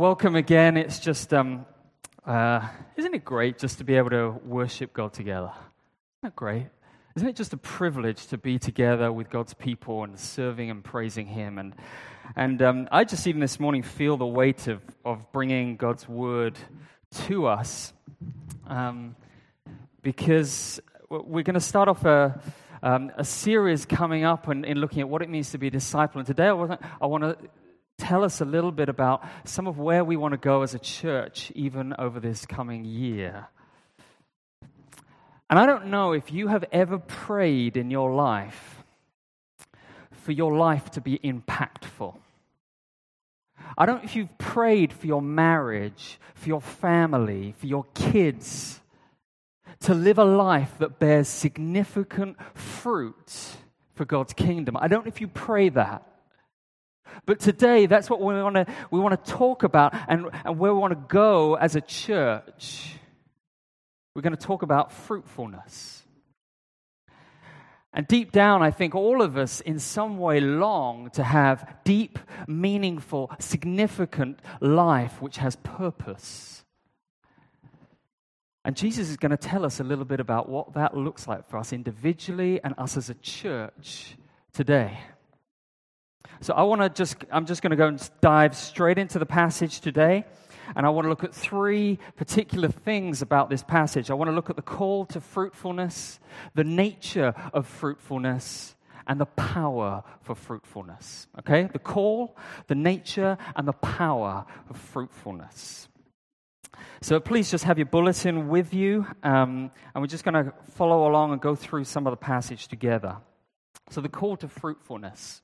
welcome again. It's just, um, uh, isn't it great just to be able to worship God together? Isn't that great? Isn't it just a privilege to be together with God's people and serving and praising Him? And, and um, I just even this morning feel the weight of, of bringing God's word to us um, because we're going to start off a, um, a series coming up and in looking at what it means to be a disciple. And today I, I want to tell us a little bit about some of where we want to go as a church, even over this coming year. And I don't know if you have ever prayed in your life for your life to be impactful. I don't know if you've prayed for your marriage, for your family, for your kids to live a life that bears significant fruit for God's kingdom. I don't know if you pray that. But today, that's what we want to, we want to talk about and, and where we want to go as a church. We're going to talk about fruitfulness. And deep down, I think all of us in some way long to have deep, meaningful, significant life which has purpose. And Jesus is going to tell us a little bit about what that looks like for us individually and us as a church today. So I want to just, I'm just going to go and dive straight into the passage today. And I want to look at three particular things about this passage. I want to look at the call to fruitfulness, the nature of fruitfulness, and the power for fruitfulness. Okay? The call, the nature, and the power of fruitfulness. So please just have your bulletin with you, um, and we're just going to follow along and go through some of the passage together. So, the call to fruitfulness.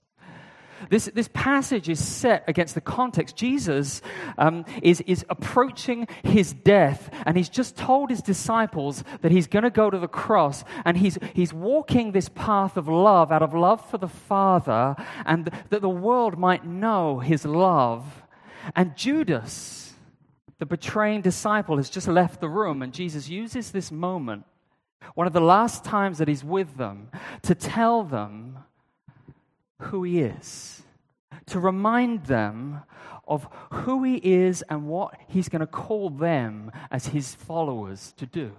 This, this passage is set against the context. Jesus um, is, is approaching his death, and he's just told his disciples that he's going to go to the cross, and he's, he's walking this path of love out of love for the Father, and that the world might know his love. And Judas, the betraying disciple, has just left the room, and Jesus uses this moment, one of the last times that he's with them, to tell them who he is, to remind them of who he is and what he's going to call them as his followers to do.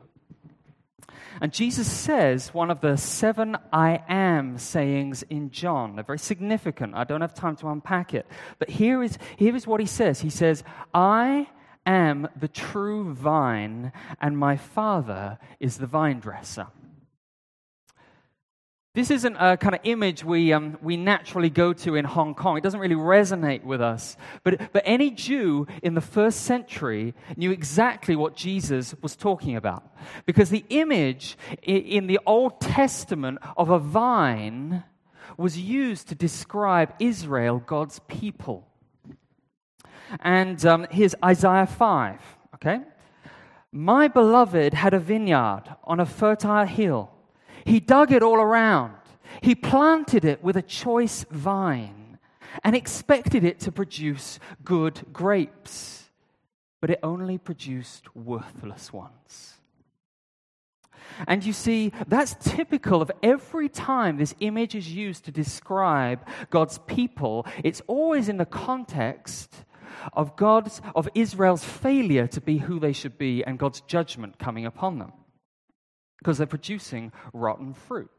And Jesus says one of the seven I am sayings in John. They're very significant. I don't have time to unpack it. But here is, here is what he says He says, I am the true vine, and my Father is the vine dresser. This isn't a kind of image we, um, we naturally go to in Hong Kong. It doesn't really resonate with us. But, but any Jew in the first century knew exactly what Jesus was talking about. Because the image in the Old Testament of a vine was used to describe Israel, God's people. And um, here's Isaiah 5, okay? My beloved had a vineyard on a fertile hill he dug it all around. He planted it with a choice vine and expected it to produce good grapes, but it only produced worthless ones. And you see, that's typical of every time this image is used to describe God's people. It's always in the context of God's, of Israel's failure to be who they should be and God's judgment coming upon them because they're producing rotten fruit.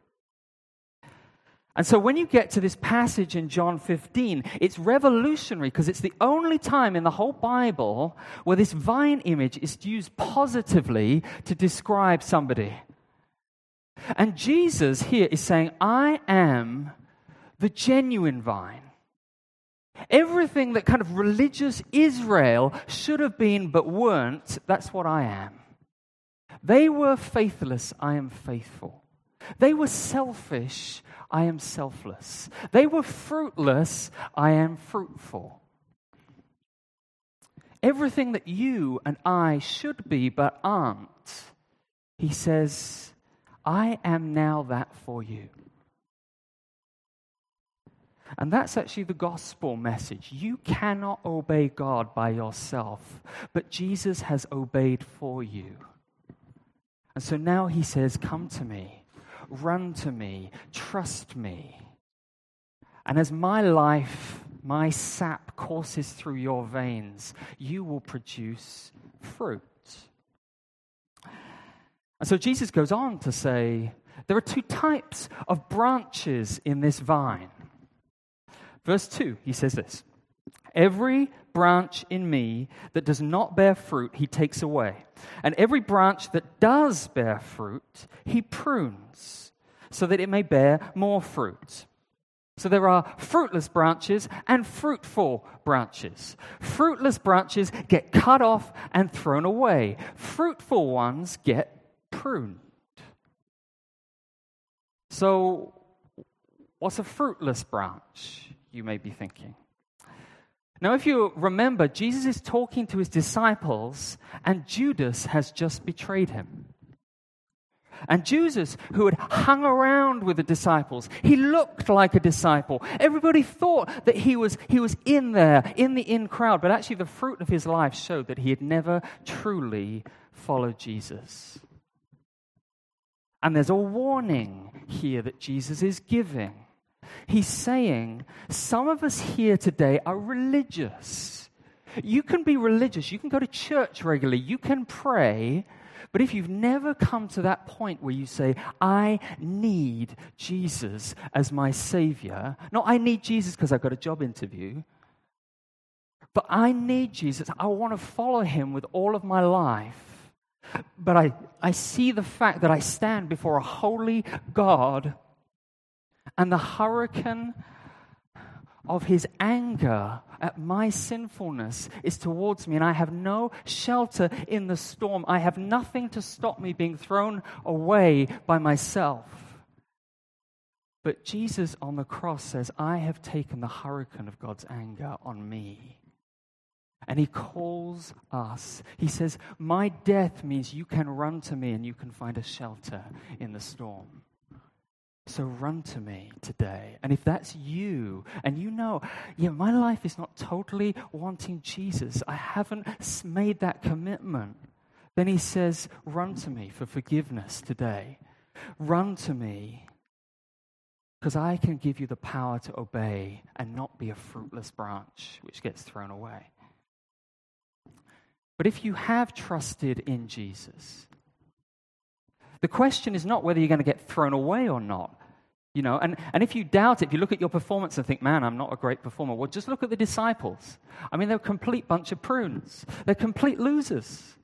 And so when you get to this passage in John 15, it's revolutionary because it's the only time in the whole Bible where this vine image is used positively to describe somebody. And Jesus here is saying, I am the genuine vine. Everything that kind of religious Israel should have been but weren't, that's what I am. They were faithless, I am faithful. They were selfish, I am selfless. They were fruitless, I am fruitful. Everything that you and I should be but aren't, he says, I am now that for you. And that's actually the gospel message. You cannot obey God by yourself, but Jesus has obeyed for you. And so now he says, Come to me, run to me, trust me. And as my life my sap courses through your veins, you will produce fruit. And so Jesus goes on to say, there are two types of branches in this vine. Verse 2, he says this Every branch in me that does not bear fruit, he takes away. And every branch that does bear fruit, he prunes, so that it may bear more fruit. So there are fruitless branches and fruitful branches. Fruitless branches get cut off and thrown away, fruitful ones get pruned. So, what's a fruitless branch, you may be thinking? Now, if you remember, Jesus is talking to his disciples, and Judas has just betrayed him. And Judas, who had hung around with the disciples, he looked like a disciple. Everybody thought that he was, he was in there, in the in crowd, but actually the fruit of his life showed that he had never truly followed Jesus. And there's a warning here that Jesus is giving. He's saying, Some of us here today are religious. You can be religious, you can go to church regularly, you can pray, but if you've never come to that point where you say, I need Jesus as my Savior, not I need Jesus because I've got a job interview, but I need Jesus, I want to follow Him with all of my life but I, I see the fact that I stand before a holy God and the hurricane of his anger at my sinfulness is towards me, and I have no shelter in the storm. I have nothing to stop me being thrown away by myself. But Jesus on the cross says, I have taken the hurricane of God's anger on me. And he calls us. He says, My death means you can run to me and you can find a shelter in the storm. So run to me today. And if that's you, and you know, yeah, my life is not totally wanting Jesus, I haven't made that commitment, then he says, Run to me for forgiveness today. Run to me because I can give you the power to obey and not be a fruitless branch which gets thrown away. But if you have trusted in Jesus, the question is not whether you're going to get thrown away or not. You know, and, and if you doubt it, if you look at your performance and think, man, I'm not a great performer, well, just look at the disciples. I mean, they're a complete bunch of prunes. They're complete losers.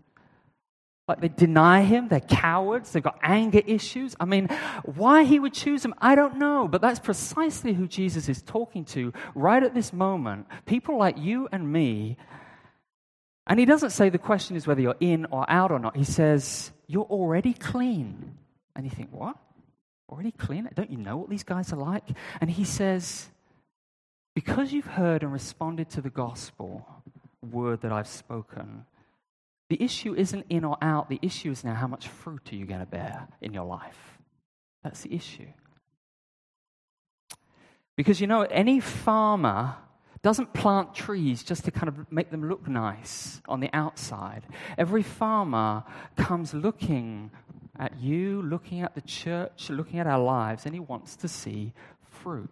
Like they deny him, they're cowards, they've got anger issues. I mean, why he would choose them, I don't know, but that's precisely who Jesus is talking to right at this moment. People like you and me and he doesn't say the question is whether you're in or out or not. He says, You're already clean. And you think, What? Already clean? Don't you know what these guys are like? And he says, Because you've heard and responded to the gospel word that I've spoken, the issue isn't in or out. The issue is now how much fruit are you going to bear in your life? That's the issue. Because you know, any farmer doesn't plant trees just to kind of make them look nice on the outside. Every farmer comes looking at you, looking at the church, looking at our lives, and he wants to see fruit.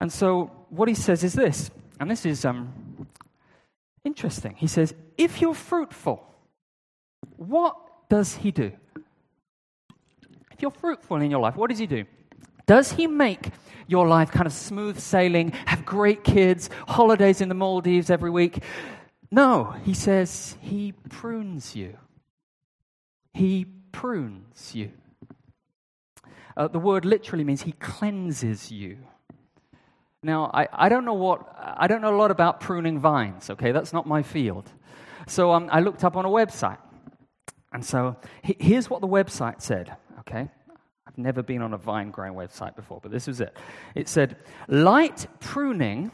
And so, what he says is this, and this is um, interesting. He says, If you're fruitful, what does he do? If you're fruitful in your life, what does he do? Does he make your life kind of smooth sailing, have great kids, holidays in the Maldives every week. No, he says he prunes you. He prunes you. Uh, the word literally means he cleanses you. Now, I, I don't know what, I don't know a lot about pruning vines, okay? That's not my field. So um, I looked up on a website. And so here's what the website said, okay? Never been on a vine growing website before, but this was it. It said, light pruning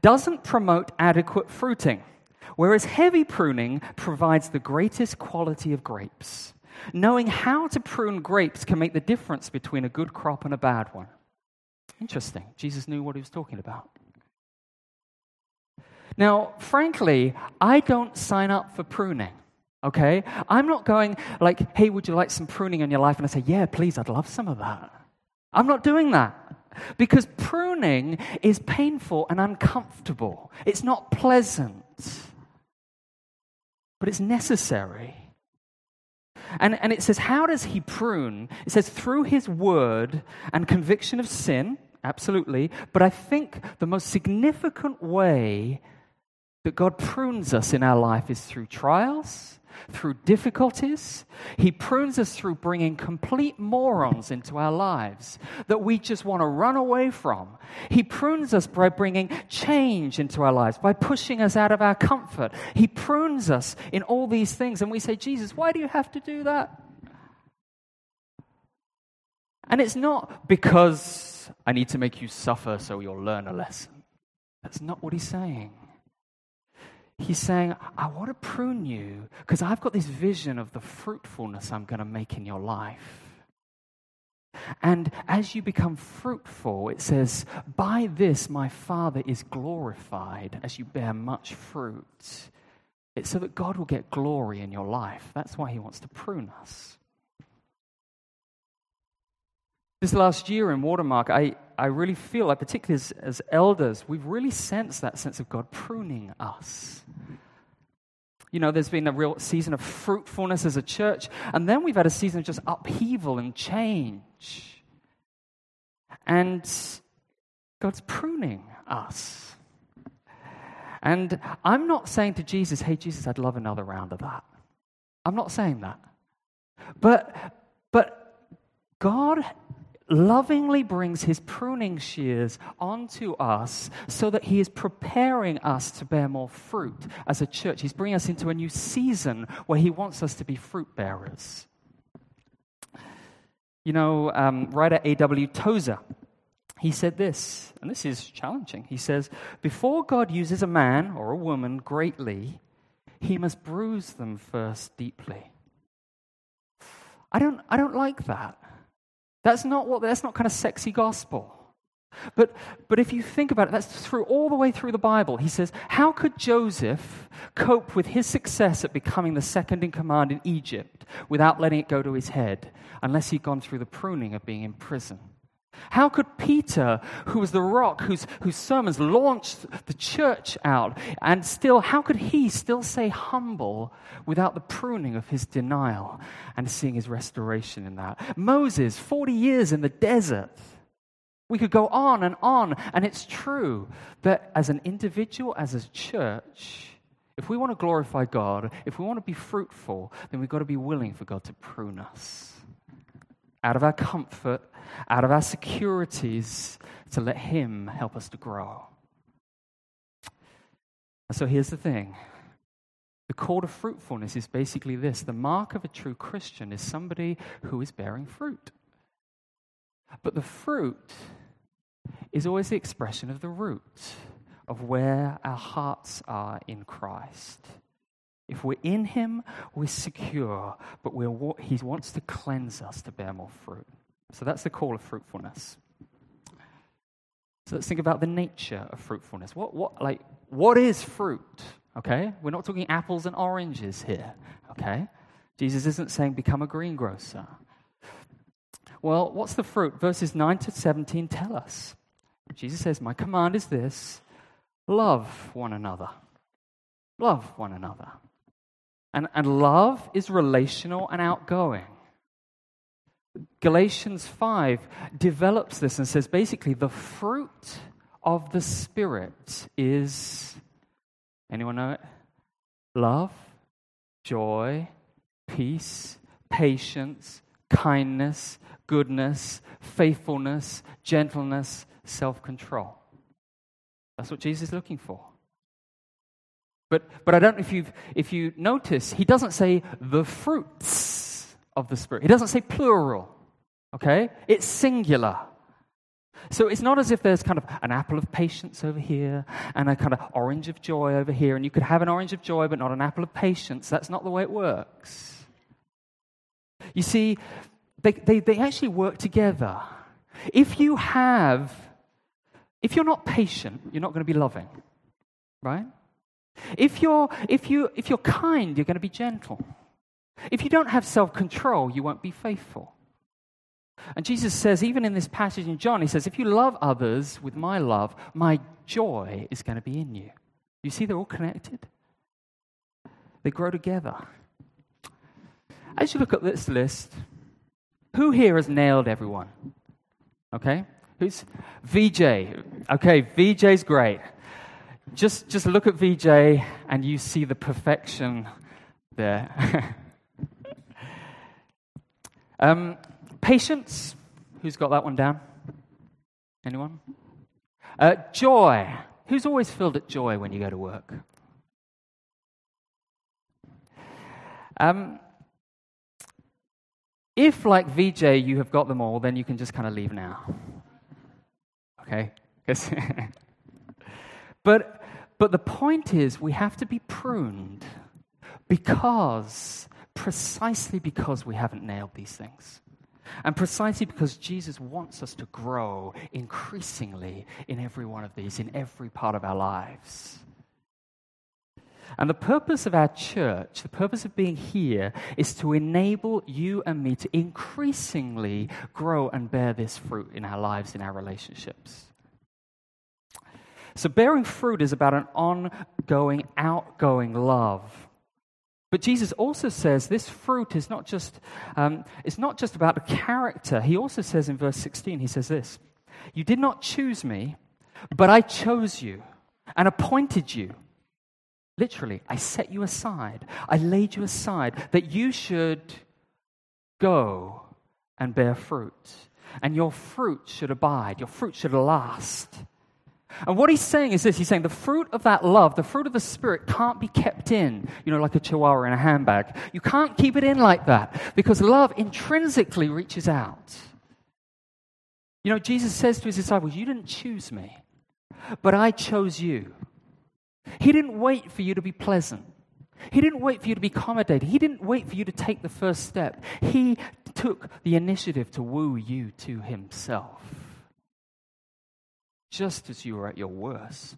doesn't promote adequate fruiting, whereas heavy pruning provides the greatest quality of grapes. Knowing how to prune grapes can make the difference between a good crop and a bad one. Interesting. Jesus knew what he was talking about. Now, frankly, I don't sign up for pruning. Okay? I'm not going like, hey, would you like some pruning in your life? And I say, yeah, please, I'd love some of that. I'm not doing that. Because pruning is painful and uncomfortable. It's not pleasant, but it's necessary. And, and it says, How does he prune? It says, through his word and conviction of sin, absolutely. But I think the most significant way that God prunes us in our life is through trials through difficulties. He prunes us through bringing complete morons into our lives that we just want to run away from. He prunes us by bringing change into our lives, by pushing us out of our comfort. He prunes us in all these things. And we say, Jesus, why do you have to do that? And it's not because I need to make you suffer so you'll learn a lesson. That's not what he's saying. He's saying, I want to prune you because I've got this vision of the fruitfulness I'm going to make in your life. And as you become fruitful, it says, By this my Father is glorified as you bear much fruit. It's so that God will get glory in your life. That's why He wants to prune us. This last year in Watermark, I, I really feel, like particularly as, as elders, we've really sensed that sense of God pruning us. You know, there's been a real season of fruitfulness as a church, and then we've had a season of just upheaval and change. And God's pruning us. And I'm not saying to Jesus, hey, Jesus, I'd love another round of that. I'm not saying that. But, but God lovingly brings his pruning shears onto us so that he is preparing us to bear more fruit as a church. He's bringing us into a new season where he wants us to be fruit bearers. You know, um, writer A.W. Tozer, he said this, and this is challenging. He says, Before God uses a man or a woman greatly, he must bruise them first deeply. I don't, I don't like that. That's not what that's not kind of sexy gospel. But, but if you think about it, that's through all the way through the Bible. He says, How could Joseph cope with his success at becoming the second in command in Egypt without letting it go to his head unless he'd gone through the pruning of being in prison? How could Peter, who was the rock whose, whose sermons launched the church out, and still, how could he still say humble without the pruning of his denial and seeing his restoration in that? Moses, 40 years in the desert. We could go on and on, and it's true that as an individual, as a church, if we want to glorify God, if we want to be fruitful, then we've got to be willing for God to prune us out of our comfort out of our securities to let Him help us to grow. So here's the thing the call to fruitfulness is basically this the mark of a true Christian is somebody who is bearing fruit. But the fruit is always the expression of the root of where our hearts are in Christ. If we're in Him, we're secure, but we're, He wants to cleanse us to bear more fruit. So that's the call of fruitfulness. So let's think about the nature of fruitfulness. What, what, like, what is fruit? Okay? We're not talking apples and oranges here. Okay? Jesus isn't saying become a greengrocer. Well, what's the fruit? Verses 9 to 17 tell us. Jesus says, My command is this love one another. Love one another. And, and love is relational and outgoing. Galatians 5 develops this and says basically the fruit of the Spirit is anyone know it? Love, joy, peace, patience, kindness, goodness, faithfulness, gentleness, self control. That's what Jesus is looking for. But, but I don't know if, you've, if you notice, he doesn't say the fruits of the Spirit. He doesn't say plural, okay? It's singular. So it's not as if there's kind of an apple of patience over here and a kind of orange of joy over here, and you could have an orange of joy but not an apple of patience. That's not the way it works. You see, they, they, they actually work together. If you have, if you're not patient, you're not going to be loving, right? If you're, if you, if you're kind, you're going to be gentle. If you don't have self control, you won't be faithful. And Jesus says, even in this passage in John, he says, if you love others with my love, my joy is going to be in you. You see, they're all connected, they grow together. As you look at this list, who here has nailed everyone? Okay? Who's VJ? Okay, VJ's great. Just, just look at VJ and you see the perfection there. um, patience. Who's got that one down? Anyone? Uh, joy. Who's always filled at joy when you go to work? Um, if, like VJ, you have got them all, then you can just kind of leave now. Okay? but, but the point is, we have to be pruned because, precisely because we haven't nailed these things. And precisely because Jesus wants us to grow increasingly in every one of these, in every part of our lives. And the purpose of our church, the purpose of being here, is to enable you and me to increasingly grow and bear this fruit in our lives, in our relationships. So, bearing fruit is about an ongoing, outgoing love. But Jesus also says this fruit is not just, um, it's not just about the character. He also says in verse 16, he says this You did not choose me, but I chose you and appointed you Literally, I set you aside. I laid you aside that you should go and bear fruit. And your fruit should abide, your fruit should last. And what he's saying is this he's saying the fruit of that love, the fruit of the Spirit, can't be kept in, you know, like a chihuahua in a handbag. You can't keep it in like that because love intrinsically reaches out. You know, Jesus says to his disciples, You didn't choose me, but I chose you. He didn't wait for you to be pleasant. He didn't wait for you to be accommodated. He didn't wait for you to take the first step. He took the initiative to woo you to himself, just as you were at your worst.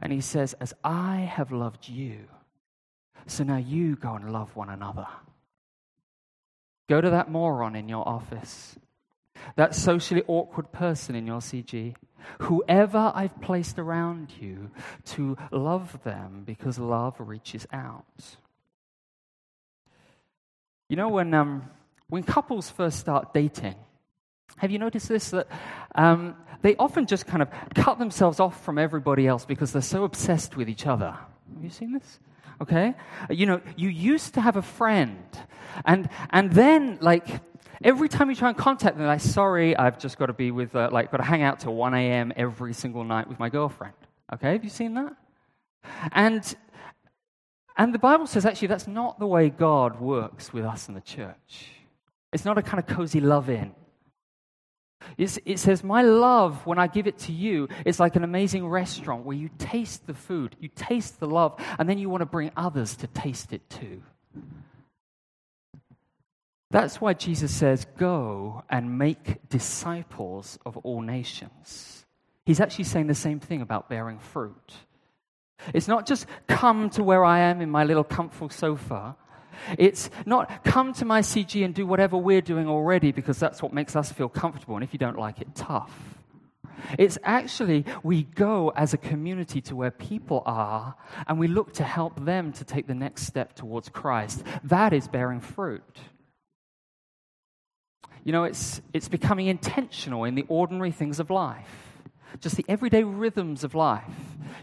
And he says, As I have loved you, so now you go and love one another. Go to that moron in your office, that socially awkward person in your CG Whoever I've placed around you, to love them because love reaches out. You know, when, um, when couples first start dating, have you noticed this? That um, they often just kind of cut themselves off from everybody else because they're so obsessed with each other. Have you seen this? Okay? You know, you used to have a friend, and, and then, like, Every time you try and contact them, they're like, sorry, I've just got to be with, uh, like, got to hang out till 1 a.m. every single night with my girlfriend. Okay, have you seen that? And, and the Bible says actually that's not the way God works with us in the church. It's not a kind of cozy love in. It's, it says, My love, when I give it to you, it's like an amazing restaurant where you taste the food, you taste the love, and then you want to bring others to taste it too. That's why Jesus says, Go and make disciples of all nations. He's actually saying the same thing about bearing fruit. It's not just come to where I am in my little comfortable sofa. It's not come to my CG and do whatever we're doing already because that's what makes us feel comfortable. And if you don't like it, tough. It's actually we go as a community to where people are and we look to help them to take the next step towards Christ. That is bearing fruit. You know, it's, it's becoming intentional in the ordinary things of life, just the everyday rhythms of life.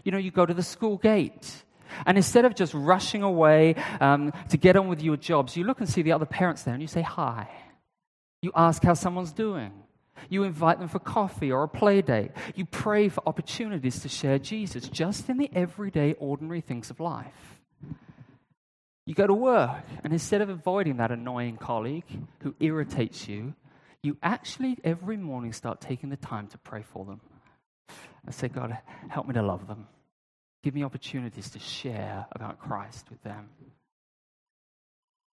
You know, you go to the school gate, and instead of just rushing away um, to get on with your jobs, you look and see the other parents there and you say hi. You ask how someone's doing. You invite them for coffee or a play date. You pray for opportunities to share Jesus just in the everyday, ordinary things of life. You go to work, and instead of avoiding that annoying colleague who irritates you, you actually every morning start taking the time to pray for them and say, God, help me to love them. Give me opportunities to share about Christ with them.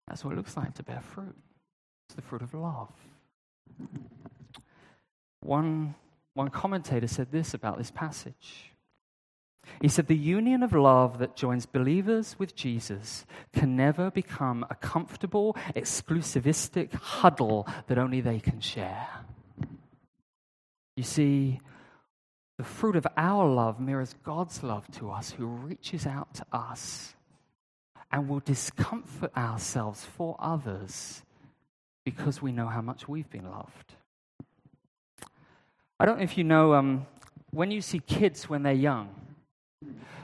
That's what it looks like to bear fruit. It's the fruit of love. One, one commentator said this about this passage. He said, The union of love that joins believers with Jesus can never become a comfortable, exclusivistic huddle that only they can share. You see, the fruit of our love mirrors God's love to us, who reaches out to us and will discomfort ourselves for others because we know how much we've been loved. I don't know if you know, um, when you see kids when they're young,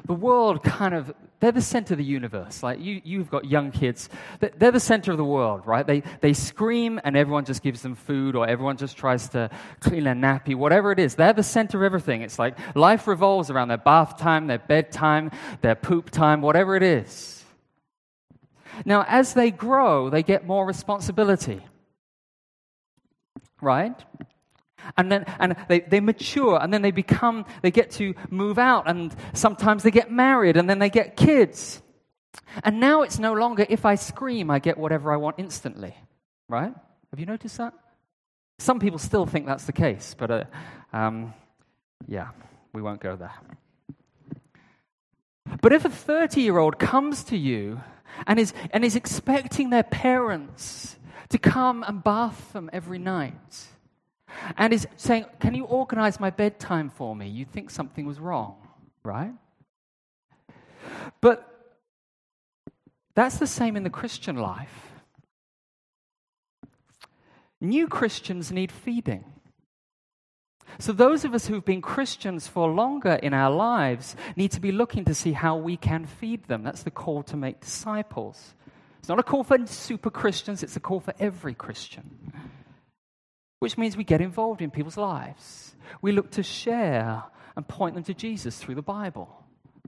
the world kind of they're the center of the universe. Like you, you've got young kids. They're the center of the world right? They, they scream and everyone just gives them food or everyone just tries to clean their nappy whatever it is. They're the center of everything. It's like life revolves around their bath time their bedtime their poop time whatever it is. Now as they grow they get more responsibility. Right and then and they, they mature and then they become they get to move out and sometimes they get married and then they get kids. And now it's no longer if i scream i get whatever i want instantly right? Have you noticed that? Some people still think that's the case but uh, um, yeah we won't go there. But if a 30 year old comes to you and is, and is expecting their parents to come and bath them every night and is saying, Can you organize my bedtime for me? You think something was wrong, right? But that's the same in the Christian life. New Christians need feeding. So, those of us who've been Christians for longer in our lives need to be looking to see how we can feed them. That's the call to make disciples. It's not a call for super Christians, it's a call for every Christian which means we get involved in people's lives. We look to share and point them to Jesus through the Bible.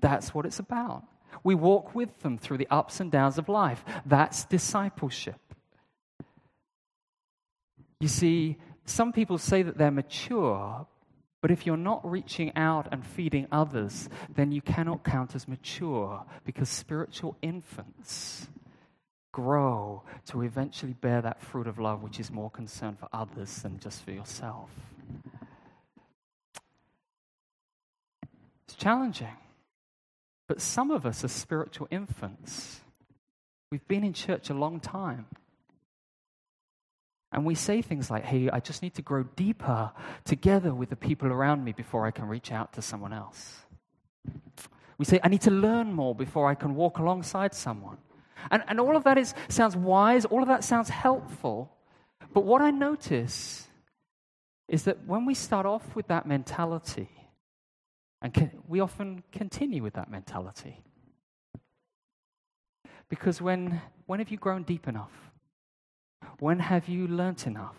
That's what it's about. We walk with them through the ups and downs of life. That's discipleship. You see, some people say that they're mature, but if you're not reaching out and feeding others, then you cannot count as mature because spiritual infants grow to eventually bear that fruit of love, which is more concerned for others than just for yourself. It's challenging. But some of us are spiritual infants. We've been in church a long time. And we say things like, hey, I just need to grow deeper together with the people around me before I can reach out to someone else. We say, I need to learn more before I can walk alongside someone. And, and all of that is, sounds wise, all of that sounds helpful. But what I notice is that when we start off with that mentality, and can, we often continue with that mentality. Because when, when have you grown deep enough? When have you learnt enough?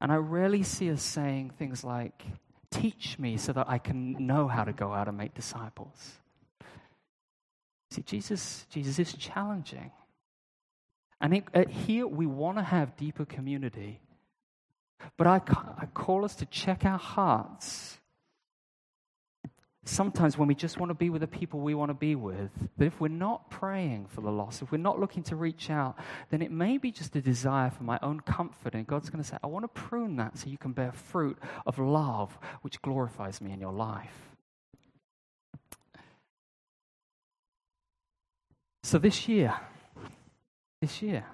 And I rarely see us saying things like, Teach me so that I can know how to go out and make disciples. See, Jesus, Jesus is challenging. And it, uh, here we want to have deeper community. But I, I call us to check our hearts. Sometimes when we just want to be with the people we want to be with, but if we're not praying for the lost, if we're not looking to reach out, then it may be just a desire for my own comfort. And God's going to say, I want to prune that so you can bear fruit of love, which glorifies me in your life. So this year, this year,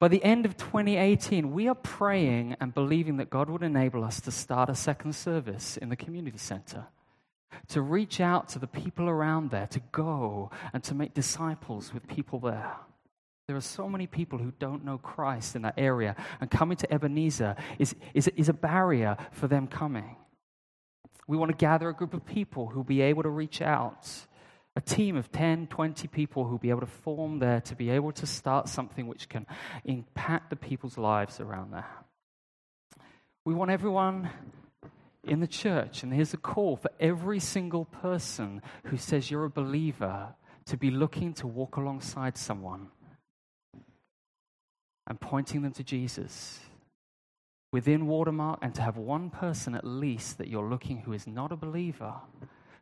by the end of 2018, we are praying and believing that God would enable us to start a second service in the community center, to reach out to the people around there, to go and to make disciples with people there. There are so many people who don't know Christ in that area, and coming to Ebenezer is, is, is a barrier for them coming. We want to gather a group of people who will be able to reach out a team of 10, 20 people who'll be able to form there to be able to start something which can impact the people's lives around there. We want everyone in the church, and here's a call for every single person who says you're a believer to be looking to walk alongside someone and pointing them to Jesus within Watermark, and to have one person at least that you're looking who is not a believer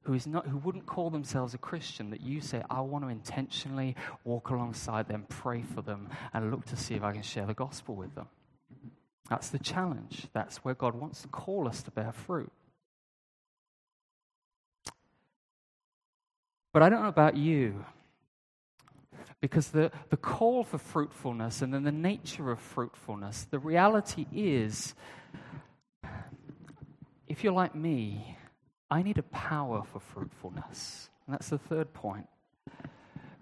who, is not, who wouldn't call themselves a Christian, that you say, I want to intentionally walk alongside them, pray for them, and look to see if I can share the gospel with them. That's the challenge. That's where God wants to call us to bear fruit. But I don't know about you. Because the, the call for fruitfulness and then the nature of fruitfulness, the reality is, if you're like me, I need a power for fruitfulness. And that's the third point.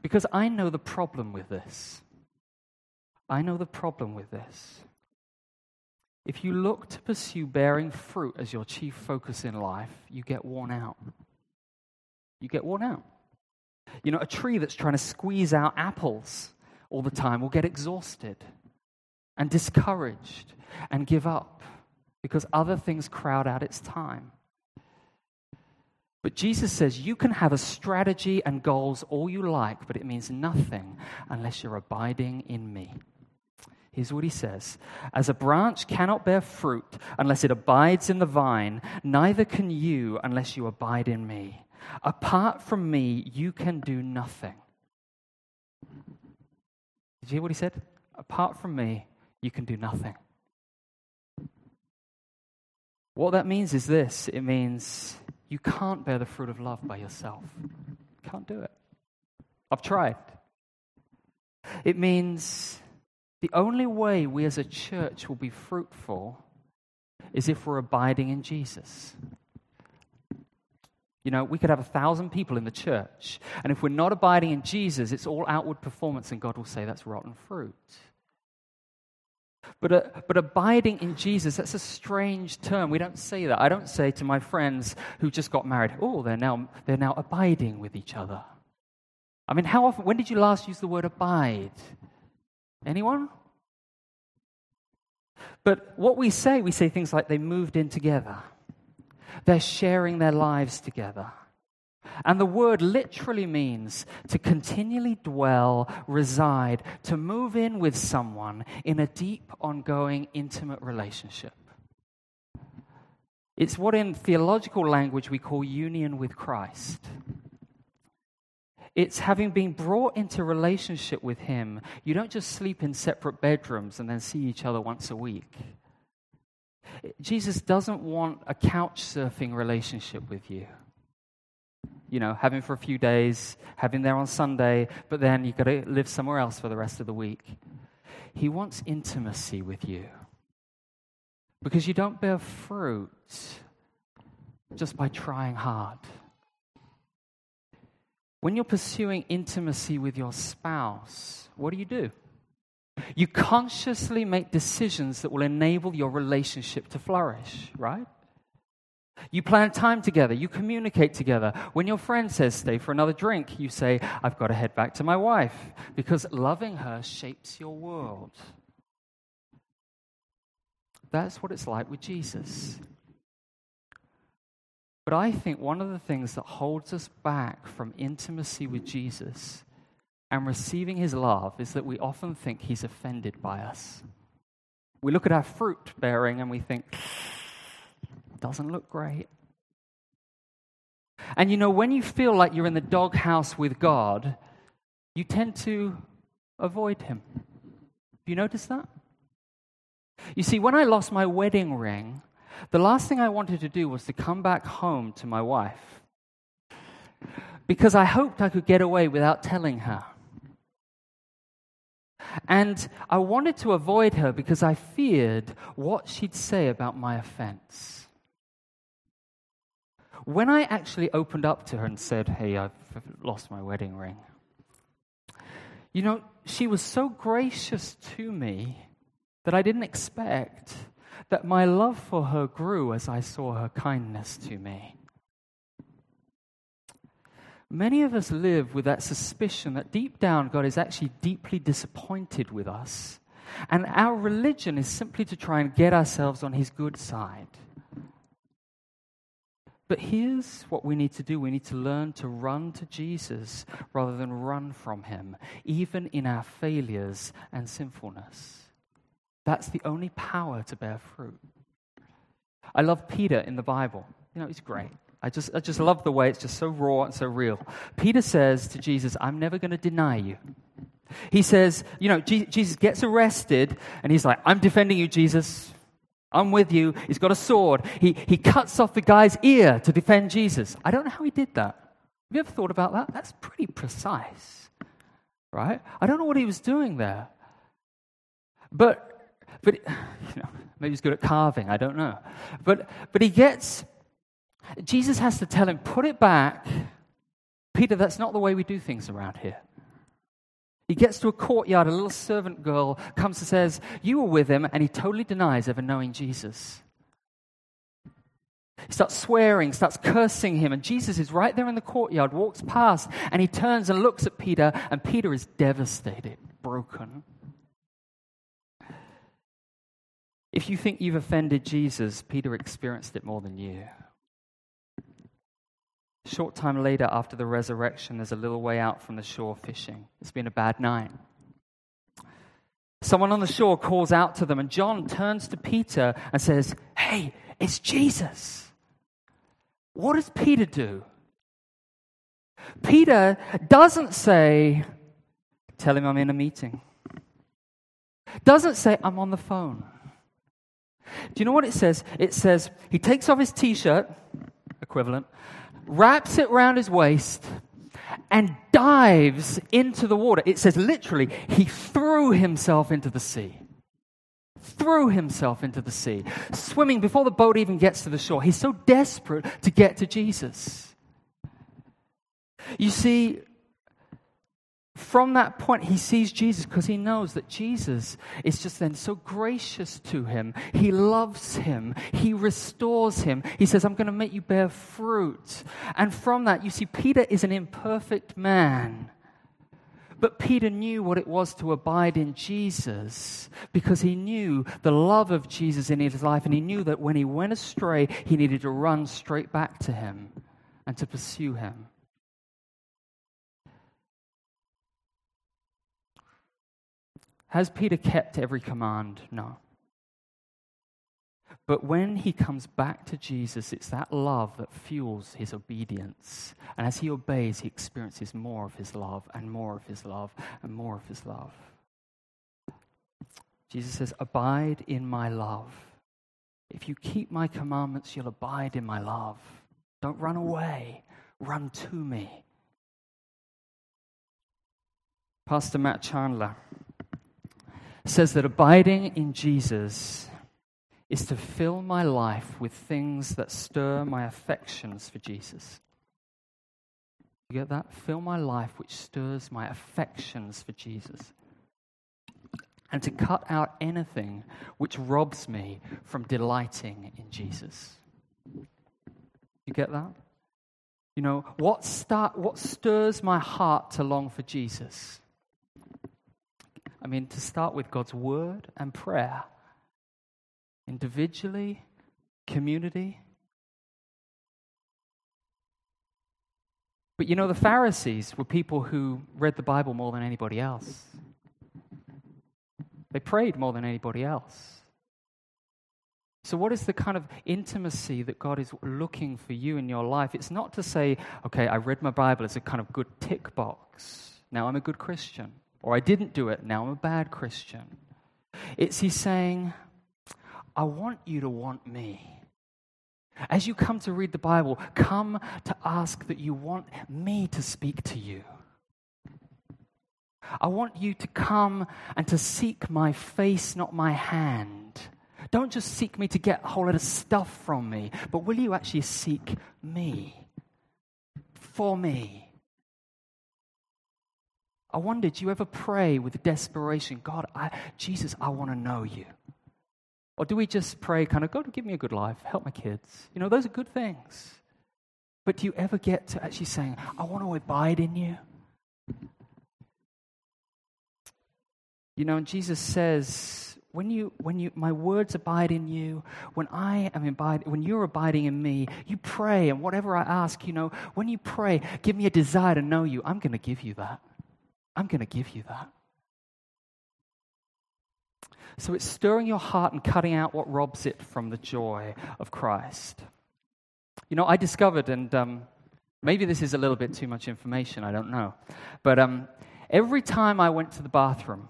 Because I know the problem with this. I know the problem with this. If you look to pursue bearing fruit as your chief focus in life, you get worn out. You get worn out. You know, a tree that's trying to squeeze out apples all the time will get exhausted and discouraged and give up because other things crowd out its time. But Jesus says you can have a strategy and goals all you like, but it means nothing unless you're abiding in me. Here's what he says As a branch cannot bear fruit unless it abides in the vine, neither can you unless you abide in me. Apart from me, you can do nothing. Did you hear what he said? Apart from me, you can do nothing. What that means is this it means you can't bear the fruit of love by yourself. You can't do it. I've tried. It means the only way we as a church will be fruitful is if we're abiding in Jesus. You know, we could have a thousand people in the church, and if we're not abiding in Jesus, it's all outward performance, and God will say that's rotten fruit. But, uh, but abiding in Jesus, that's a strange term. We don't say that. I don't say to my friends who just got married, oh, they're now, they're now abiding with each other. I mean, how often, when did you last use the word abide? Anyone? But what we say, we say things like they moved in together. They're sharing their lives together. And the word literally means to continually dwell, reside, to move in with someone in a deep, ongoing, intimate relationship. It's what in theological language we call union with Christ. It's having been brought into relationship with Him. You don't just sleep in separate bedrooms and then see each other once a week. Jesus doesn't want a couch surfing relationship with you. You know, having for a few days, having there on Sunday, but then you've got to live somewhere else for the rest of the week. He wants intimacy with you. Because you don't bear fruit just by trying hard. When you're pursuing intimacy with your spouse, what do you do? You consciously make decisions that will enable your relationship to flourish, right? You plan time together, you communicate together. When your friend says, stay for another drink, you say, I've got to head back to my wife, because loving her shapes your world. That's what it's like with Jesus. But I think one of the things that holds us back from intimacy with Jesus and receiving his love is that we often think he's offended by us. We look at our fruit bearing and we think, doesn't look great. And you know, when you feel like you're in the doghouse with God, you tend to avoid him. Have you noticed that? You see, when I lost my wedding ring, the last thing I wanted to do was to come back home to my wife because I hoped I could get away without telling her. And I wanted to avoid her because I feared what she'd say about my offense. When I actually opened up to her and said, Hey, I've lost my wedding ring, you know, she was so gracious to me that I didn't expect that my love for her grew as I saw her kindness to me. Many of us live with that suspicion that deep down God is actually deeply disappointed with us. And our religion is simply to try and get ourselves on his good side. But here's what we need to do we need to learn to run to Jesus rather than run from him, even in our failures and sinfulness. That's the only power to bear fruit. I love Peter in the Bible. You know, he's great. I just, I just love the way it's just so raw and so real. Peter says to Jesus, I'm never going to deny you. He says, you know, Jesus gets arrested and he's like, I'm defending you, Jesus. I'm with you. He's got a sword. He, he cuts off the guy's ear to defend Jesus. I don't know how he did that. Have you ever thought about that? That's pretty precise, right? I don't know what he was doing there. But, but you know, maybe he's good at carving, I don't know. But, but he gets, Jesus has to tell him, put it back. Peter, that's not the way we do things around here. He gets to a courtyard, a little servant girl comes and says, You were with him, and he totally denies ever knowing Jesus. He starts swearing, starts cursing him, and Jesus is right there in the courtyard, walks past, and he turns and looks at Peter, and Peter is devastated, broken. If you think you've offended Jesus, Peter experienced it more than you. Short time later, after the resurrection, there's a little way out from the shore fishing. It's been a bad night. Someone on the shore calls out to them, and John turns to Peter and says, Hey, it's Jesus. What does Peter do? Peter doesn't say, Tell him I'm in a meeting. Doesn't say, I'm on the phone. Do you know what it says? It says, He takes off his t shirt, equivalent, wraps it around his waist, and dives into the water. It says literally, he threw himself into the sea. Threw himself into the sea, swimming before the boat even gets to the shore. He's so desperate to get to Jesus. You see, from that point, he sees Jesus because he knows that Jesus is just then so gracious to him. He loves him. He restores him. He says, I'm going to make you bear fruit. And from that, you see, Peter is an imperfect man. But Peter knew what it was to abide in Jesus because he knew the love of Jesus in his life. And he knew that when he went astray, he needed to run straight back to him and to pursue him. Has Peter kept every command? No. But when he comes back to Jesus, it's that love that fuels his obedience. And as he obeys, he experiences more of his love and more of his love and more of his love. Jesus says, Abide in my love. If you keep my commandments, you'll abide in my love. Don't run away, run to me. Pastor Matt Chandler says that abiding in Jesus is to fill my life with things that stir my affections for Jesus. You get that? Fill my life which stirs my affections for Jesus. And to cut out anything which robs me from delighting in Jesus. You get that? You know, what, start, what stirs my heart to long for Jesus? I mean, to start with God's word and prayer, individually, community. But you know, the Pharisees were people who read the Bible more than anybody else. They prayed more than anybody else. So, what is the kind of intimacy that God is looking for you in your life? It's not to say, okay, I read my Bible as a kind of good tick box. Now I'm a good Christian or I didn't do it, now I'm a bad Christian. It's He's saying, I want you to want me. As you come to read the Bible, come to ask that you want me to speak to you. I want you to come and to seek my face, not my hand. Don't just seek me to get a whole lot of stuff from me, but will you actually seek me? For me. I wonder, do you ever pray with desperation, God, I, Jesus, I want to know you? Or do we just pray, kind of, God, give me a good life, help my kids? You know, those are good things. But do you ever get to actually saying, I want to abide in you? You know, and Jesus says, when you, when you, my words abide in you, when I am abide, when you're abiding in me, you pray, and whatever I ask, you know, when you pray, give me a desire to know you, I'm going to give you that. I'm going to give you that. So it's stirring your heart and cutting out what robs it from the joy of Christ. You know, I discovered, and um, maybe this is a little bit too much information, I don't know. But um, every time I went to the bathroom,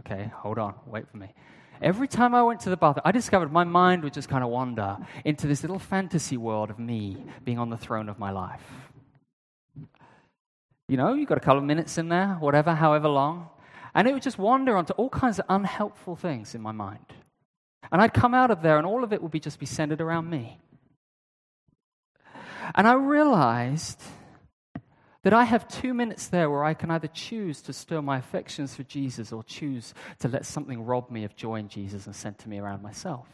okay, hold on, wait for me. Every time I went to the bathroom, I discovered my mind would just kind of wander into this little fantasy world of me being on the throne of my life. You know, you've got a couple of minutes in there, whatever, however long. And it would just wander onto all kinds of unhelpful things in my mind. And I'd come out of there, and all of it would be just be centered around me. And I realized that I have two minutes there where I can either choose to stir my affections for Jesus or choose to let something rob me of joy in Jesus and center me around myself.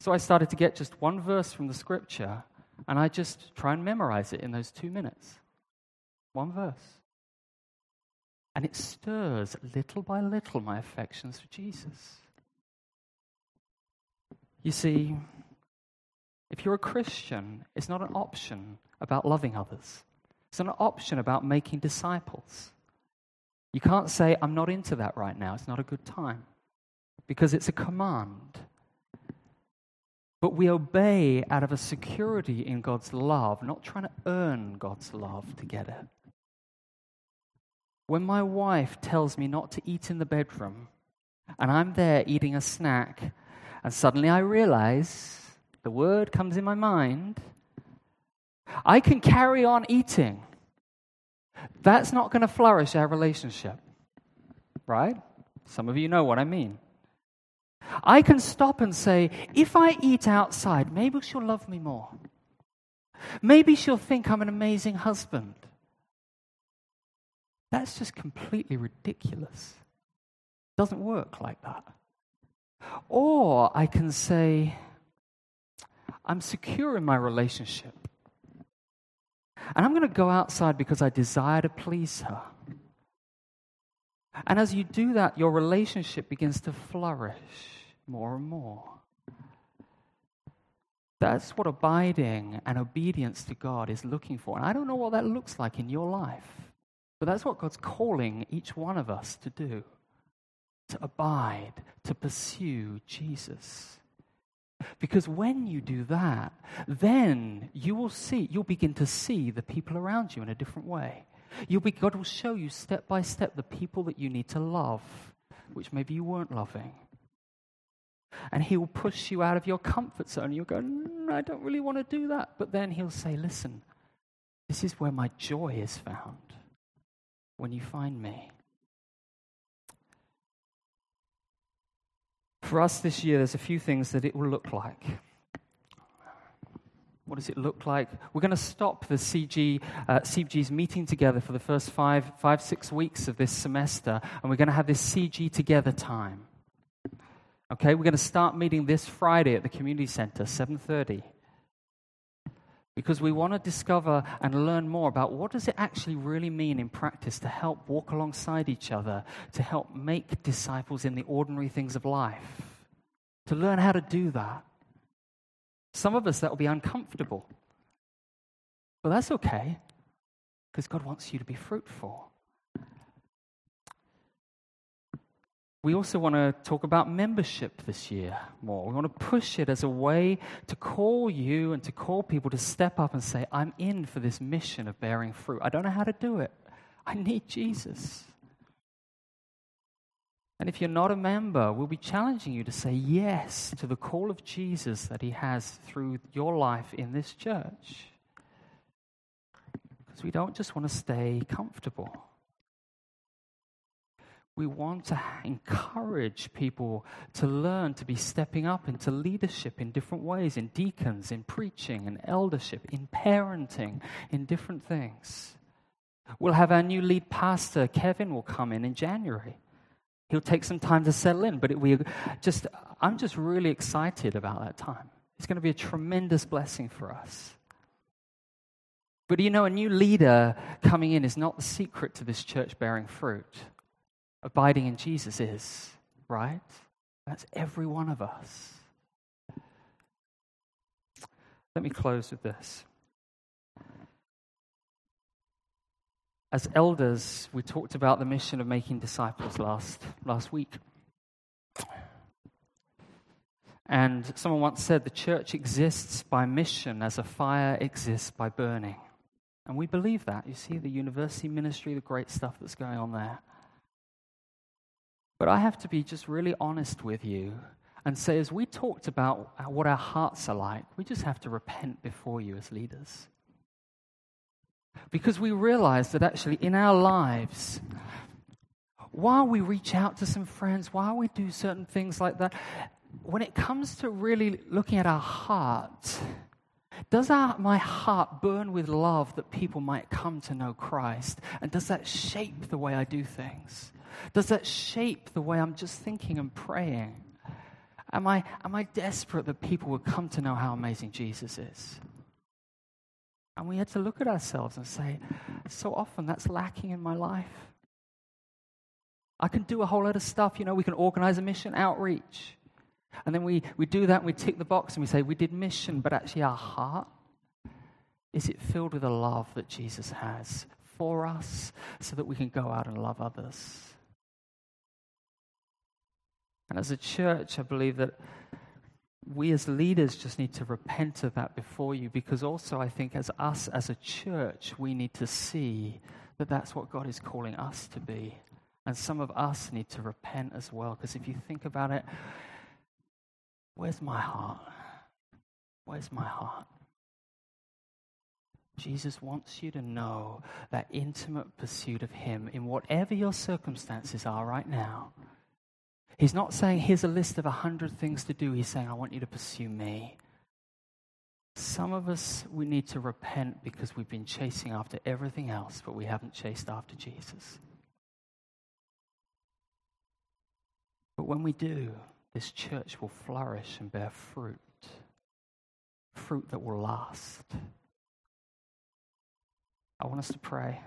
So I started to get just one verse from the scripture, and I just try and memorize it in those two minutes. One verse. And it stirs little by little my affections for Jesus. You see, if you're a Christian, it's not an option about loving others, it's an option about making disciples. You can't say, I'm not into that right now, it's not a good time, because it's a command. But we obey out of a security in God's love, not trying to earn God's love to get it. When my wife tells me not to eat in the bedroom, and I'm there eating a snack, and suddenly I realize the word comes in my mind, I can carry on eating. That's not going to flourish our relationship, right? Some of you know what I mean. I can stop and say, if I eat outside, maybe she'll love me more. Maybe she'll think I'm an amazing husband. That's just completely ridiculous. It doesn't work like that. Or I can say, I'm secure in my relationship. And I'm going to go outside because I desire to please her. And as you do that, your relationship begins to flourish more and more. That's what abiding and obedience to God is looking for. And I don't know what that looks like in your life. But that's what God's calling each one of us to do to abide, to pursue Jesus. Because when you do that, then you will see, you'll begin to see the people around you in a different way. You'll be, God will show you step by step the people that you need to love, which maybe you weren't loving. And He will push you out of your comfort zone. You'll go, mm, I don't really want to do that. But then He'll say, Listen, this is where my joy is found when you find me. For us this year, there's a few things that it will look like. What does it look like? We're going to stop the CG, uh, CG's meeting together for the first five, five, six weeks of this semester, and we're going to have this CG together time. Okay, we're going to start meeting this Friday at the community center, 7:30 because we want to discover and learn more about what does it actually really mean in practice to help walk alongside each other to help make disciples in the ordinary things of life to learn how to do that. Some of us that will be uncomfortable. But that's okay because god wants you to be fruitful We also want to talk about membership this year more. We want to push it as a way to call you and to call people to step up and say, I'm in for this mission of bearing fruit. I don't know how to do it. I need Jesus. And if you're not a member, we'll be challenging you to say yes to the call of Jesus that he has through your life in this church. Because we don't just want to stay comfortable. We want to encourage people to learn to be stepping up into leadership in different ways in deacons, in preaching, in eldership, in parenting, in different things. We'll have our new lead pastor, Kevin, will come in in January. He'll take some time to settle in, but we just, I'm just really excited about that time. It's going to be a tremendous blessing for us. But you know, a new leader coming in is not the secret to this church bearing fruit abiding in Jesus is, right? That's every one of us. Let me close with this. As elders, we talked about the mission of making disciples last, last week. And someone once said the church exists by mission as a fire exists by burning. And we believe that. You see the university ministry, the great stuff that's going on there. But I have to be just really honest with you and say, as we talked about what our hearts are like, we just have to repent before you as leaders. Because we realize that actually in our lives, while we reach out to some friends, while we do certain things like that, when it comes to really looking at our heart, does our, my heart burn with love that people might come to know Christ? And does that shape the way I do things? Does that shape the way I'm just thinking and praying? Am I, am I desperate that people would come to know how amazing Jesus is? And we had to look at ourselves and say, so often that's lacking in my life. I can do a whole lot of stuff. You know, we can organize a mission outreach. And then we, we do that and we tick the box and we say, we did mission, but actually our heart, is it filled with the love that Jesus has for us so that we can go out and love others? And as a church, I believe that we as leaders just need to repent of that before you because also I think as us as a church, we need to see that that's what God is calling us to be. And some of us need to repent as well because if you think about it, where's my heart? Where's my heart? Jesus wants you to know that intimate pursuit of Him in whatever your circumstances are right now He's not saying, here's a list of a hundred things to do. He's saying, I want you to pursue me. Some of us, we need to repent because we've been chasing after everything else, but we haven't chased after Jesus. But when we do, this church will flourish and bear fruit fruit that will last. I want us to pray.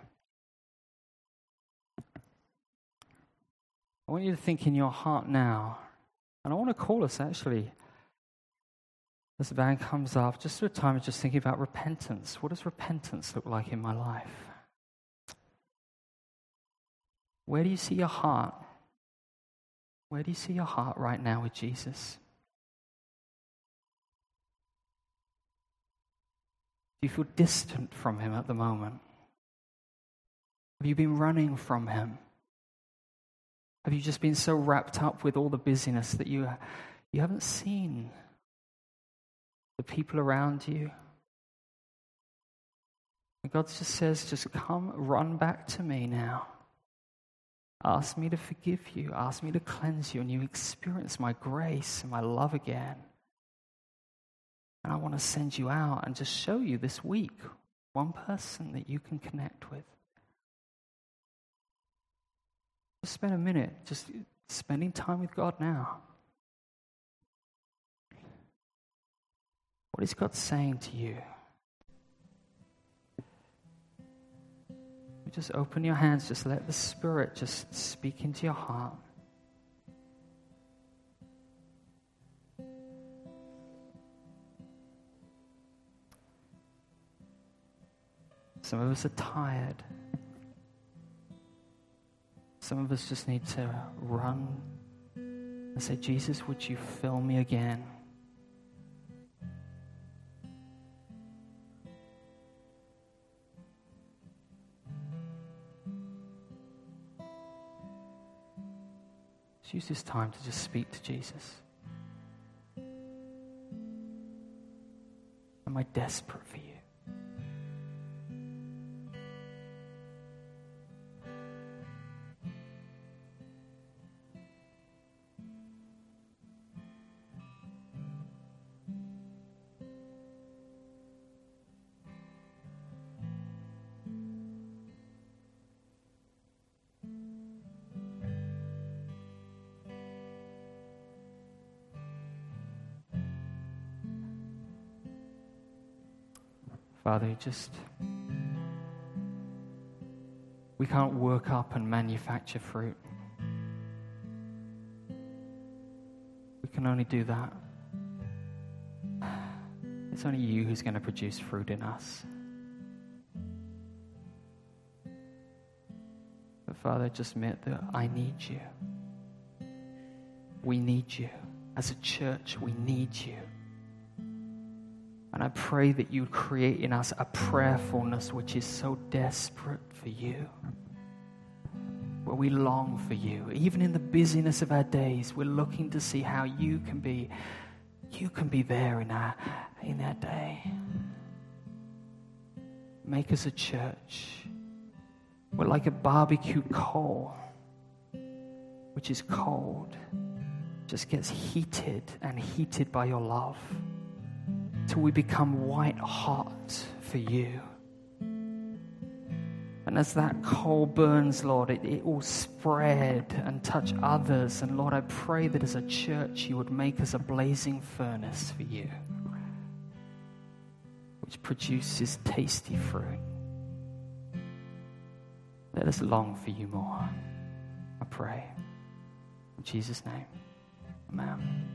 I want you to think in your heart now, and I want to call us actually, as the band comes up, just for a time of just thinking about repentance. What does repentance look like in my life? Where do you see your heart? Where do you see your heart right now with Jesus? Do you feel distant from him at the moment? Have you been running from him? Have you just been so wrapped up with all the busyness that you, you haven't seen the people around you? And God just says, just come, run back to me now. Ask me to forgive you. Ask me to cleanse you, and you experience my grace and my love again. And I want to send you out and just show you this week one person that you can connect with. Just spend a minute just spending time with God now. What is God saying to you? Just open your hands, just let the Spirit just speak into your heart. Some of us are tired. Some of us just need to run and say, Jesus, would you fill me again? Let's use this time to just speak to Jesus. Am I desperate for you? Father, just. We can't work up and manufacture fruit. We can only do that. It's only you who's going to produce fruit in us. But Father, just admit that I need you. We need you. As a church, we need you. And I pray that you create in us a prayerfulness which is so desperate for you. Where we long for you. Even in the busyness of our days, we're looking to see how you can be, you can be there in our, in our day. Make us a church. We're like a barbecue coal, which is cold, just gets heated and heated by your love till we become white hot for you. And as that coal burns, Lord, it, it will spread and touch others. And Lord, I pray that as a church, you would make us a blazing furnace for you, which produces tasty fruit. Let us long for you more. I pray. In Jesus' name, amen.